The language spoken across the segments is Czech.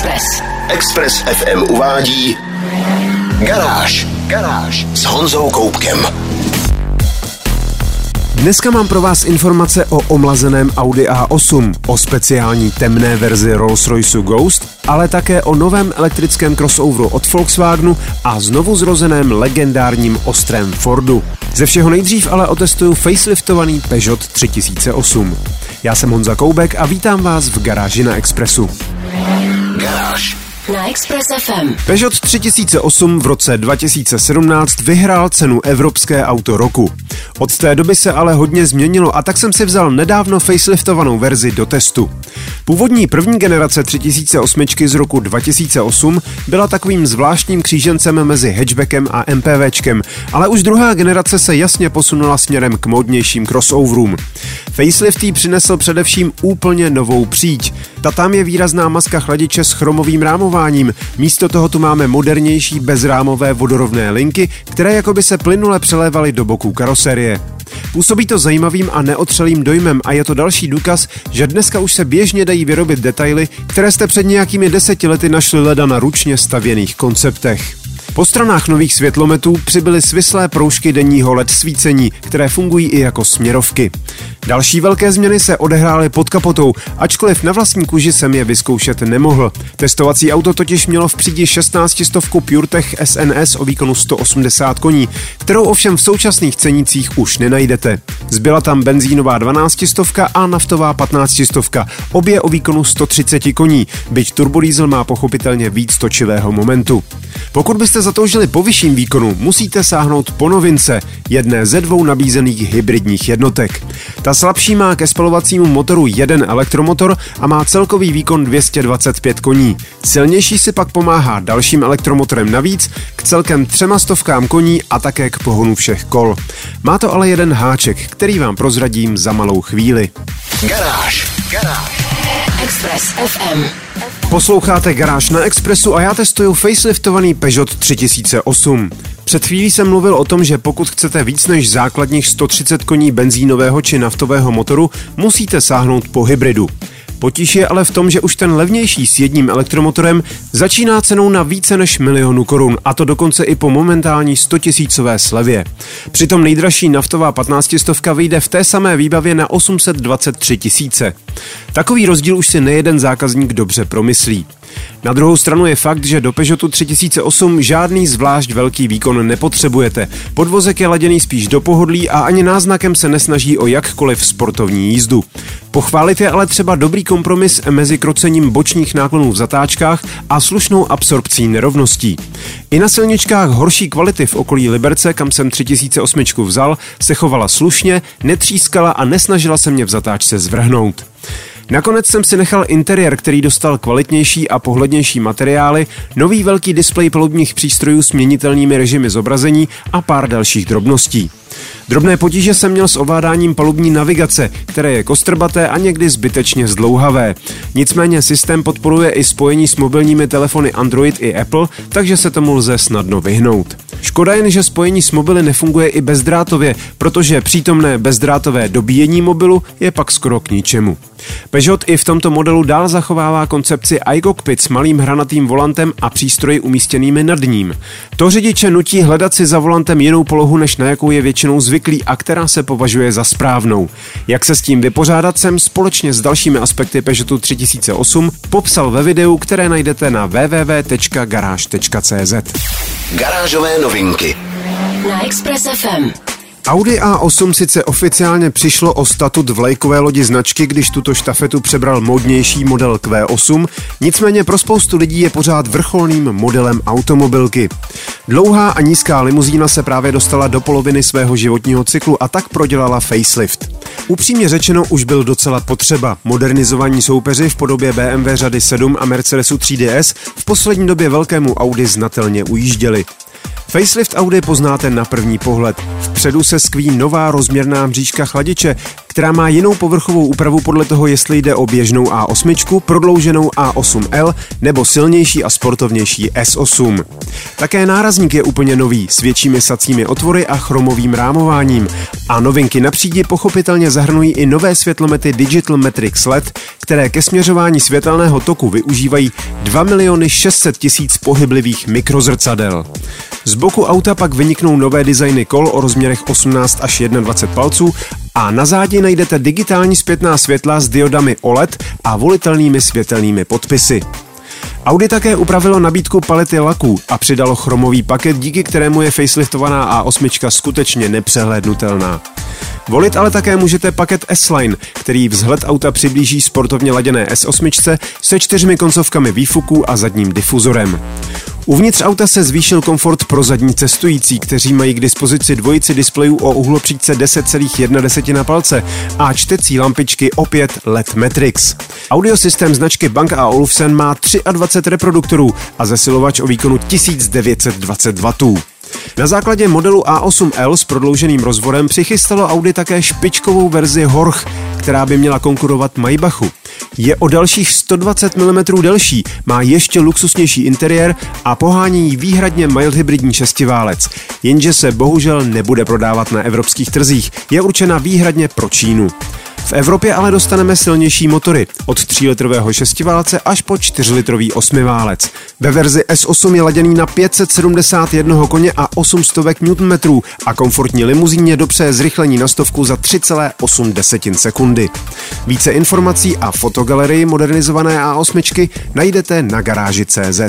Express. Express FM uvádí Garáž. Garáž s Honzou Koupkem. Dneska mám pro vás informace o omlazeném Audi A8, o speciální temné verzi Rolls-Royce Ghost, ale také o novém elektrickém crossoveru od Volkswagenu a znovu zrozeném legendárním ostrém Fordu. Ze všeho nejdřív ale otestuju faceliftovaný Peugeot 3008. Já jsem Honza Koubek a vítám vás v garáži na Expressu. Garáž. Na Express FM. Peugeot 3008 v roce 2017 vyhrál cenu Evropské auto roku. Od té doby se ale hodně změnilo a tak jsem si vzal nedávno faceliftovanou verzi do testu. Původní první generace 3008 z roku 2008 byla takovým zvláštním křížencem mezi hatchbackem a MPVčkem, ale už druhá generace se jasně posunula směrem k modnějším crossoverům. Facelift jí přinesl především úplně novou příď. Ta tam je výrazná maska chladiče s chromovým rámováním. Místo toho tu máme modernější bezrámové vodorovné linky, které jakoby se plynule přelévaly do boků karoserie. Působí to zajímavým a neotřelým dojmem a je to další důkaz, že dneska už se běžně dají vyrobit detaily, které jste před nějakými deseti lety našli leda na ručně stavěných konceptech. Po stranách nových světlometů přibyly svislé proužky denního LED svícení, které fungují i jako směrovky. Další velké změny se odehrály pod kapotou, ačkoliv na vlastní kůži jsem je vyzkoušet nemohl. Testovací auto totiž mělo v přídi 16 stovku PureTech SNS o výkonu 180 koní, kterou ovšem v současných cenících už nenajdete. Zbyla tam benzínová 12 stovka a naftová 15 stovka, obě o výkonu 130 koní, byť turbodiesel má pochopitelně víc točivého momentu. Pokud byste zatoužili po vyšším výkonu, musíte sáhnout po novince, jedné ze dvou nabízených hybridních jednotek. Ta slabší má ke spalovacímu motoru jeden elektromotor a má celkový výkon 225 koní. Silnější si pak pomáhá dalším elektromotorem navíc k celkem třema stovkám koní a také k pohonu všech kol. Má to ale jeden háček, který vám prozradím za malou chvíli. Garáž. Garáž. Express FM. Posloucháte Garáž na Expressu a já testuju faceliftovaný Peugeot 3008. Před chvílí jsem mluvil o tom, že pokud chcete víc než základních 130 koní benzínového či naftového motoru, musíte sáhnout po hybridu. Potíž je ale v tom, že už ten levnější s jedním elektromotorem začíná cenou na více než milionu korun, a to dokonce i po momentální 100 tisícové slevě. Přitom nejdražší naftová 15 stovka vyjde v té samé výbavě na 823 tisíce. Takový rozdíl už si nejeden zákazník dobře promyslí. Na druhou stranu je fakt, že do Peugeotu 3008 žádný zvlášť velký výkon nepotřebujete. Podvozek je laděný spíš do pohodlí a ani náznakem se nesnaží o jakkoliv sportovní jízdu. Pochválit je ale třeba dobrý kompromis mezi krocením bočních náklonů v zatáčkách a slušnou absorpcí nerovností. I na silničkách horší kvality v okolí Liberce, kam jsem 3008 vzal, se chovala slušně, netřískala a nesnažila se mě v zatáčce zvrhnout. Nakonec jsem si nechal interiér, který dostal kvalitnější a pohlednější materiály, nový velký displej palubních přístrojů s měnitelnými režimy zobrazení a pár dalších drobností. Drobné potíže jsem měl s ovládáním palubní navigace, které je kostrbaté a někdy zbytečně zdlouhavé. Nicméně systém podporuje i spojení s mobilními telefony Android i Apple, takže se tomu lze snadno vyhnout. Škoda jen, že spojení s mobily nefunguje i bezdrátově, protože přítomné bezdrátové dobíjení mobilu je pak skoro k ničemu. Peugeot i v tomto modelu dál zachovává koncepci iCockpit s malým hranatým volantem a přístroji umístěnými nad ním. To řidiče nutí hledat si za volantem jinou polohu, než na jakou je většinou zvyklý a která se považuje za správnou. Jak se s tím vypořádat jsem společně s dalšími aspekty Peugeotu 3008 popsal ve videu, které najdete na www.garage.cz. Garážové novinky. Na Express FM. Audi A8 sice oficiálně přišlo o statut vlajkové lodi značky, když tuto štafetu přebral modnější model Q8, nicméně pro spoustu lidí je pořád vrcholným modelem automobilky. Dlouhá a nízká limuzína se právě dostala do poloviny svého životního cyklu a tak prodělala facelift. Upřímně řečeno už byl docela potřeba. Modernizovaní soupeři v podobě BMW řady 7 a Mercedesu 3DS v poslední době velkému Audi znatelně ujížděli. Facelift Audi poznáte na první pohled. Vpředu se skví nová rozměrná mřížka chladiče, která má jinou povrchovou úpravu podle toho, jestli jde o běžnou A8, prodlouženou A8L nebo silnější a sportovnější S8. Také nárazník je úplně nový, s většími sacími otvory a chromovým rámováním. A novinky na přídi pochopitelně zahrnují i nové světlomety Digital Matrix LED, které ke směřování světelného toku využívají 2 miliony 600 tisíc pohyblivých mikrozrcadel. Z boku auta pak vyniknou nové designy kol o rozměrech 18 až 21 palců a na zádi najdete digitální zpětná světla s diodami OLED a volitelnými světelnými podpisy. Audi také upravilo nabídku palety laků a přidalo chromový paket, díky kterému je faceliftovaná A8 skutečně nepřehlédnutelná. Volit ale také můžete paket S-Line, který vzhled auta přiblíží sportovně laděné S8 se čtyřmi koncovkami výfuků a zadním difuzorem. Uvnitř auta se zvýšil komfort pro zadní cestující, kteří mají k dispozici dvojici displejů o uhlopříčce 10,1 palce a čtecí lampičky opět LED Matrix. Audiosystém značky Bank a Olufsen má 23 reproduktorů a zesilovač o výkonu 1920 W. Na základě modelu A8L s prodlouženým rozvorem přichystalo Audi také špičkovou verzi Horch, která by měla konkurovat Maybachu. Je o dalších 120 mm delší, má ještě luxusnější interiér a pohání výhradně mild hybridní šestiválec. Jenže se bohužel nebude prodávat na evropských trzích, je určena výhradně pro Čínu. V Evropě ale dostaneme silnější motory, od 3-litrového šestiválce až po 4-litrový osmiválec. Ve verzi S8 je laděný na 571 koně a 800 Nm a komfortní limuzíně dopřeje zrychlení na stovku za 3,8 sekundy. Více informací a fotogalerii modernizované A8 najdete na garáži CZ.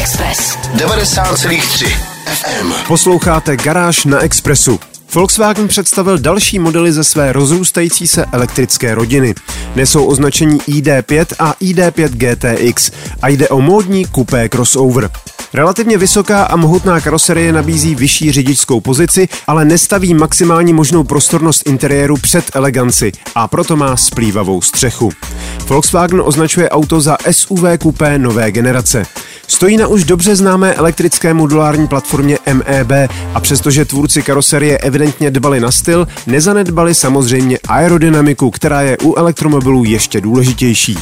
Express 90,3 FM. Posloucháte Garáž na Expressu. Volkswagen představil další modely ze své rozrůstající se elektrické rodiny. Nesou označení ID5 a ID5 GTX a jde o módní coupé crossover. Relativně vysoká a mohutná karoserie nabízí vyšší řidičskou pozici, ale nestaví maximální možnou prostornost interiéru před eleganci a proto má splývavou střechu. Volkswagen označuje auto za SUV coupé nové generace. Stojí na už dobře známé elektrické modulární platformě MEB a přestože tvůrci karoserie evidentně dbali na styl, nezanedbali samozřejmě aerodynamiku, která je u elektromobilů ještě důležitější.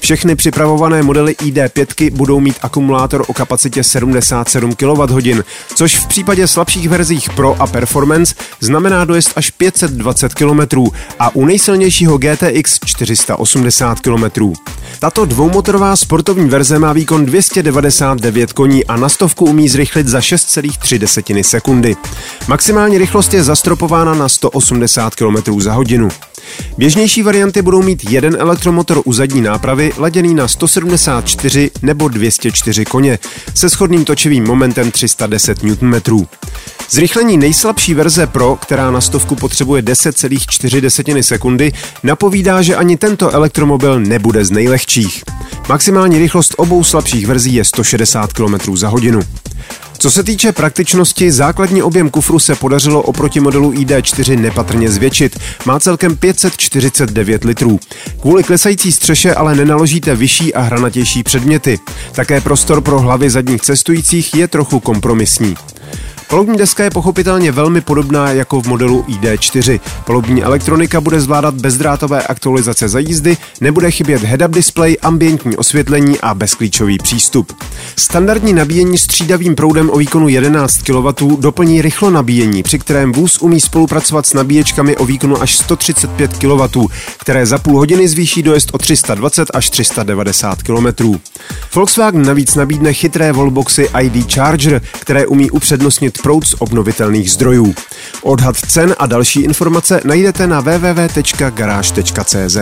Všechny připravované modely ID5 budou mít akumulátor o kapacitě 77 kWh, což v případě slabších verzích Pro a Performance znamená dojezd až 520 km a u nejsilnějšího GTX 480 km. Tato dvoumotorová sportovní verze má výkon 299 koní a na stovku umí zrychlit za 6,3 sekundy. Maximální rychlost je zastropována na 180 km za hodinu. Běžnější varianty budou mít jeden elektromotor u zadní nápravy laděný na 174 nebo 204 koně se schodným točivým momentem 310 Nm. Zrychlení nejslabší verze Pro, která na stovku potřebuje 10,4 sekundy, napovídá, že ani tento elektromobil nebude z nejlehčích. Maximální rychlost obou slabších verzí je 160 km za hodinu. Co se týče praktičnosti, základní objem kufru se podařilo oproti modelu ID4 nepatrně zvětšit. Má celkem 549 litrů. Kvůli klesající střeše ale nenaložíte vyšší a hranatější předměty. Také prostor pro hlavy zadních cestujících je trochu kompromisní. Palubní deska je pochopitelně velmi podobná jako v modelu ID4. Palubní elektronika bude zvládat bezdrátové aktualizace za jízdy, nebude chybět head-up display, ambientní osvětlení a bezklíčový přístup. Standardní nabíjení střídavým proudem o výkonu 11 kW doplní rychlo nabíjení, při kterém vůz umí spolupracovat s nabíječkami o výkonu až 135 kW, které za půl hodiny zvýší dojezd o 320 až 390 km. Volkswagen navíc nabídne chytré wallboxy ID Charger, které umí upřednostnit proud z obnovitelných zdrojů. Odhad cen a další informace najdete na www.garage.cz.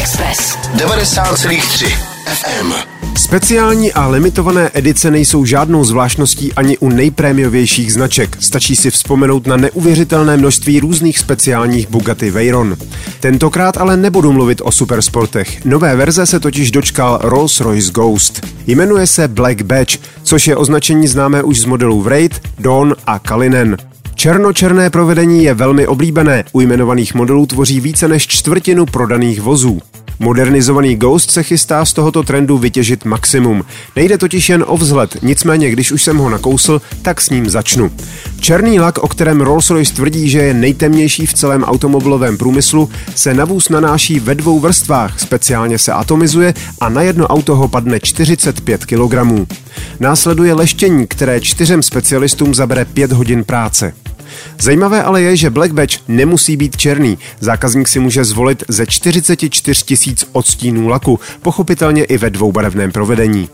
Express 90,3 FM. Speciální a limitované edice nejsou žádnou zvláštností ani u nejprémiovějších značek. Stačí si vzpomenout na neuvěřitelné množství různých speciálních Bugatti Veyron. Tentokrát ale nebudu mluvit o supersportech. Nové verze se totiž dočkal Rolls-Royce Ghost. Jmenuje se Black Badge, což je označení známé už z modelů Wraith, Dawn a Kalinen. Černočerné provedení je velmi oblíbené, u jmenovaných modelů tvoří více než čtvrtinu prodaných vozů. Modernizovaný Ghost se chystá z tohoto trendu vytěžit maximum. Nejde totiž jen o vzhled, nicméně když už jsem ho nakousl, tak s ním začnu. Černý lak, o kterém Rolls-Royce tvrdí, že je nejtemnější v celém automobilovém průmyslu, se na vůz nanáší ve dvou vrstvách, speciálně se atomizuje a na jedno auto ho padne 45 kg. Následuje leštění, které čtyřem specialistům zabere 5 hodin práce. Zajímavé ale je, že Black Badge nemusí být černý. Zákazník si může zvolit ze 44 tisíc odstínů laku, pochopitelně i ve dvoubarevném provedení.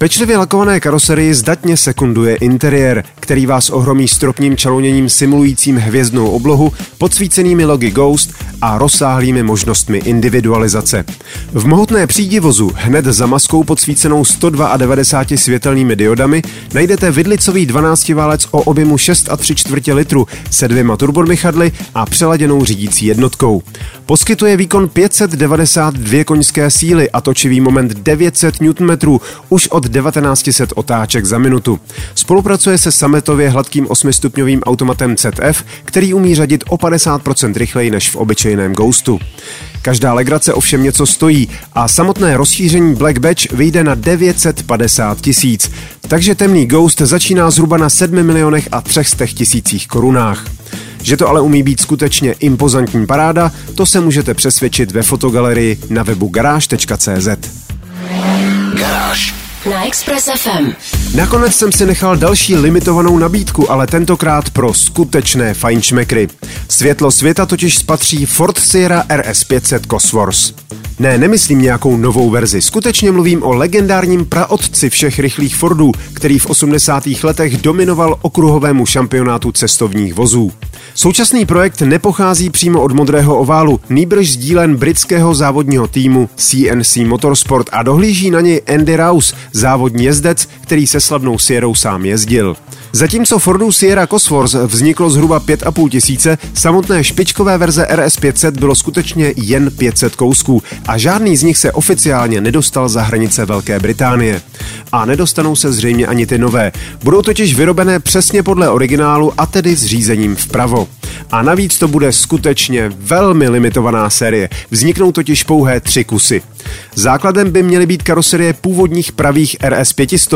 Pečlivě lakované karoserii zdatně sekunduje interiér, který vás ohromí stropním čalouněním simulujícím hvězdnou oblohu, podsvícenými logy Ghost a rozsáhlými možnostmi individualizace. V mohutné přídi vozu hned za maskou podsvícenou 192 světelnými diodami najdete vidlicový 12-válec o objemu 6,3 čtvrtě litru se dvěma turbomychadly a přeladěnou řídící jednotkou. Poskytuje výkon 592 koňské síly a točivý moment 900 Nm už od 1900 otáček za minutu. Spolupracuje se sametově hladkým 8-stupňovým automatem ZF, který umí řadit o 50% rychleji než v obyčejném Ghostu. Každá legrace ovšem něco stojí a samotné rozšíření Black Badge vyjde na 950 tisíc, takže temný Ghost začíná zhruba na 7 milionech a 300 tisících korunách. Že to ale umí být skutečně impozantní paráda, to se můžete přesvědčit ve fotogalerii na webu garáž.cz. Garáž na Express FM. Nakonec jsem si nechal další limitovanou nabídku, ale tentokrát pro skutečné fajnšmekry. Světlo světa totiž spatří Ford Sierra RS500 Cosworth. Ne, nemyslím nějakou novou verzi, skutečně mluvím o legendárním praotci všech rychlých Fordů, který v 80. letech dominoval okruhovému šampionátu cestovních vozů. Současný projekt nepochází přímo od modrého oválu, nýbrž sdílen britského závodního týmu CNC Motorsport a dohlíží na něj Andy Rouse, závodní jezdec, který se slavnou Sierrou sám jezdil. Zatímco Fordu Sierra Cosworth vzniklo zhruba 5,5 tisíce, samotné špičkové verze RS500 bylo skutečně jen 500 kousků a žádný z nich se oficiálně nedostal za hranice Velké Británie. A nedostanou se zřejmě ani ty nové. Budou totiž vyrobené přesně podle originálu a tedy s řízením vpravo. A navíc to bude skutečně velmi limitovaná série. Vzniknou totiž pouhé tři kusy. Základem by měly být karoserie původních pravých RS 500.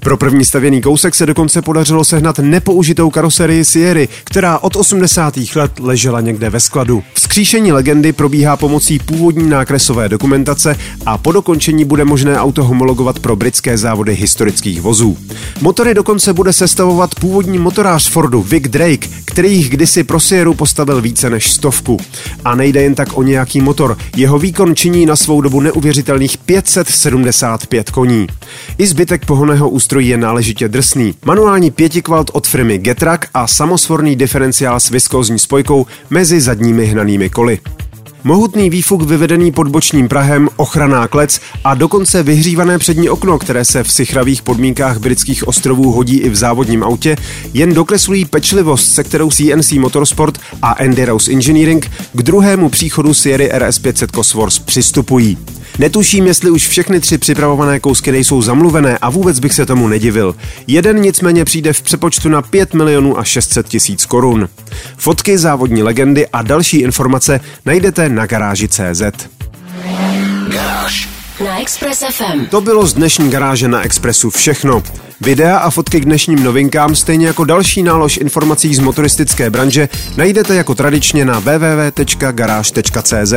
Pro první stavěný kousek se dokonce podařilo sehnat nepoužitou karoserii Sierry, která od 80. let ležela někde ve skladu. Vzkříšení legendy probíhá pomocí původní nákresové dokumentace a po dokončení bude možné auto homologovat pro britské závody historických vozů. Motory dokonce bude sestavovat původní motorář Fordu Vic Drake, který jich kdysi pro Sierru postavil více než stovku. A nejde jen tak o nějaký motor, jeho výkon činí na svou dobu neuvěřitelných 575 koní. I zbytek pohoného ústrojí je náležitě drsný. Manuální pětikvalt od firmy Getrack a samosvorný diferenciál s viskózní spojkou mezi zadními hnanými koly. Mohutný výfuk vyvedený pod bočním prahem, ochranná klec a dokonce vyhřívané přední okno, které se v sichravých podmínkách britských ostrovů hodí i v závodním autě, jen dokreslují pečlivost, se kterou CNC Motorsport a Enderos Engineering k druhému příchodu Sierra RS500 Cosworth přistupují. Netuším, jestli už všechny tři připravované kousky nejsou zamluvené a vůbec bych se tomu nedivil. Jeden nicméně přijde v přepočtu na 5 milionů a 600 tisíc korun. Fotky závodní legendy a další informace najdete na garáži CZ. Garáž na Express FM. To bylo z dnešní garáže na Expressu všechno. Videa a fotky k dnešním novinkám, stejně jako další nálož informací z motoristické branže, najdete jako tradičně na www.garage.cz.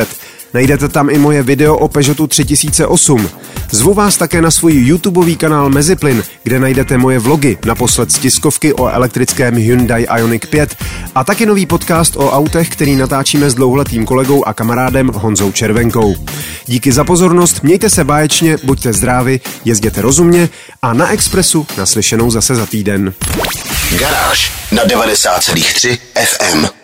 Najdete tam i moje video o Peugeotu 3008. Zvu vás také na svůj YouTubeový kanál Meziplyn, kde najdete moje vlogy, naposled z tiskovky o elektrickém Hyundai Ioniq 5 a taky nový podcast o autech, který natáčíme s dlouholetým kolegou a kamarádem Honzou Červenkou. Díky za pozornost, mějte se báječně, buďte zdraví, jezděte rozumně a na Expressu naslyšenou zase za týden. Garáž na 90,3 FM.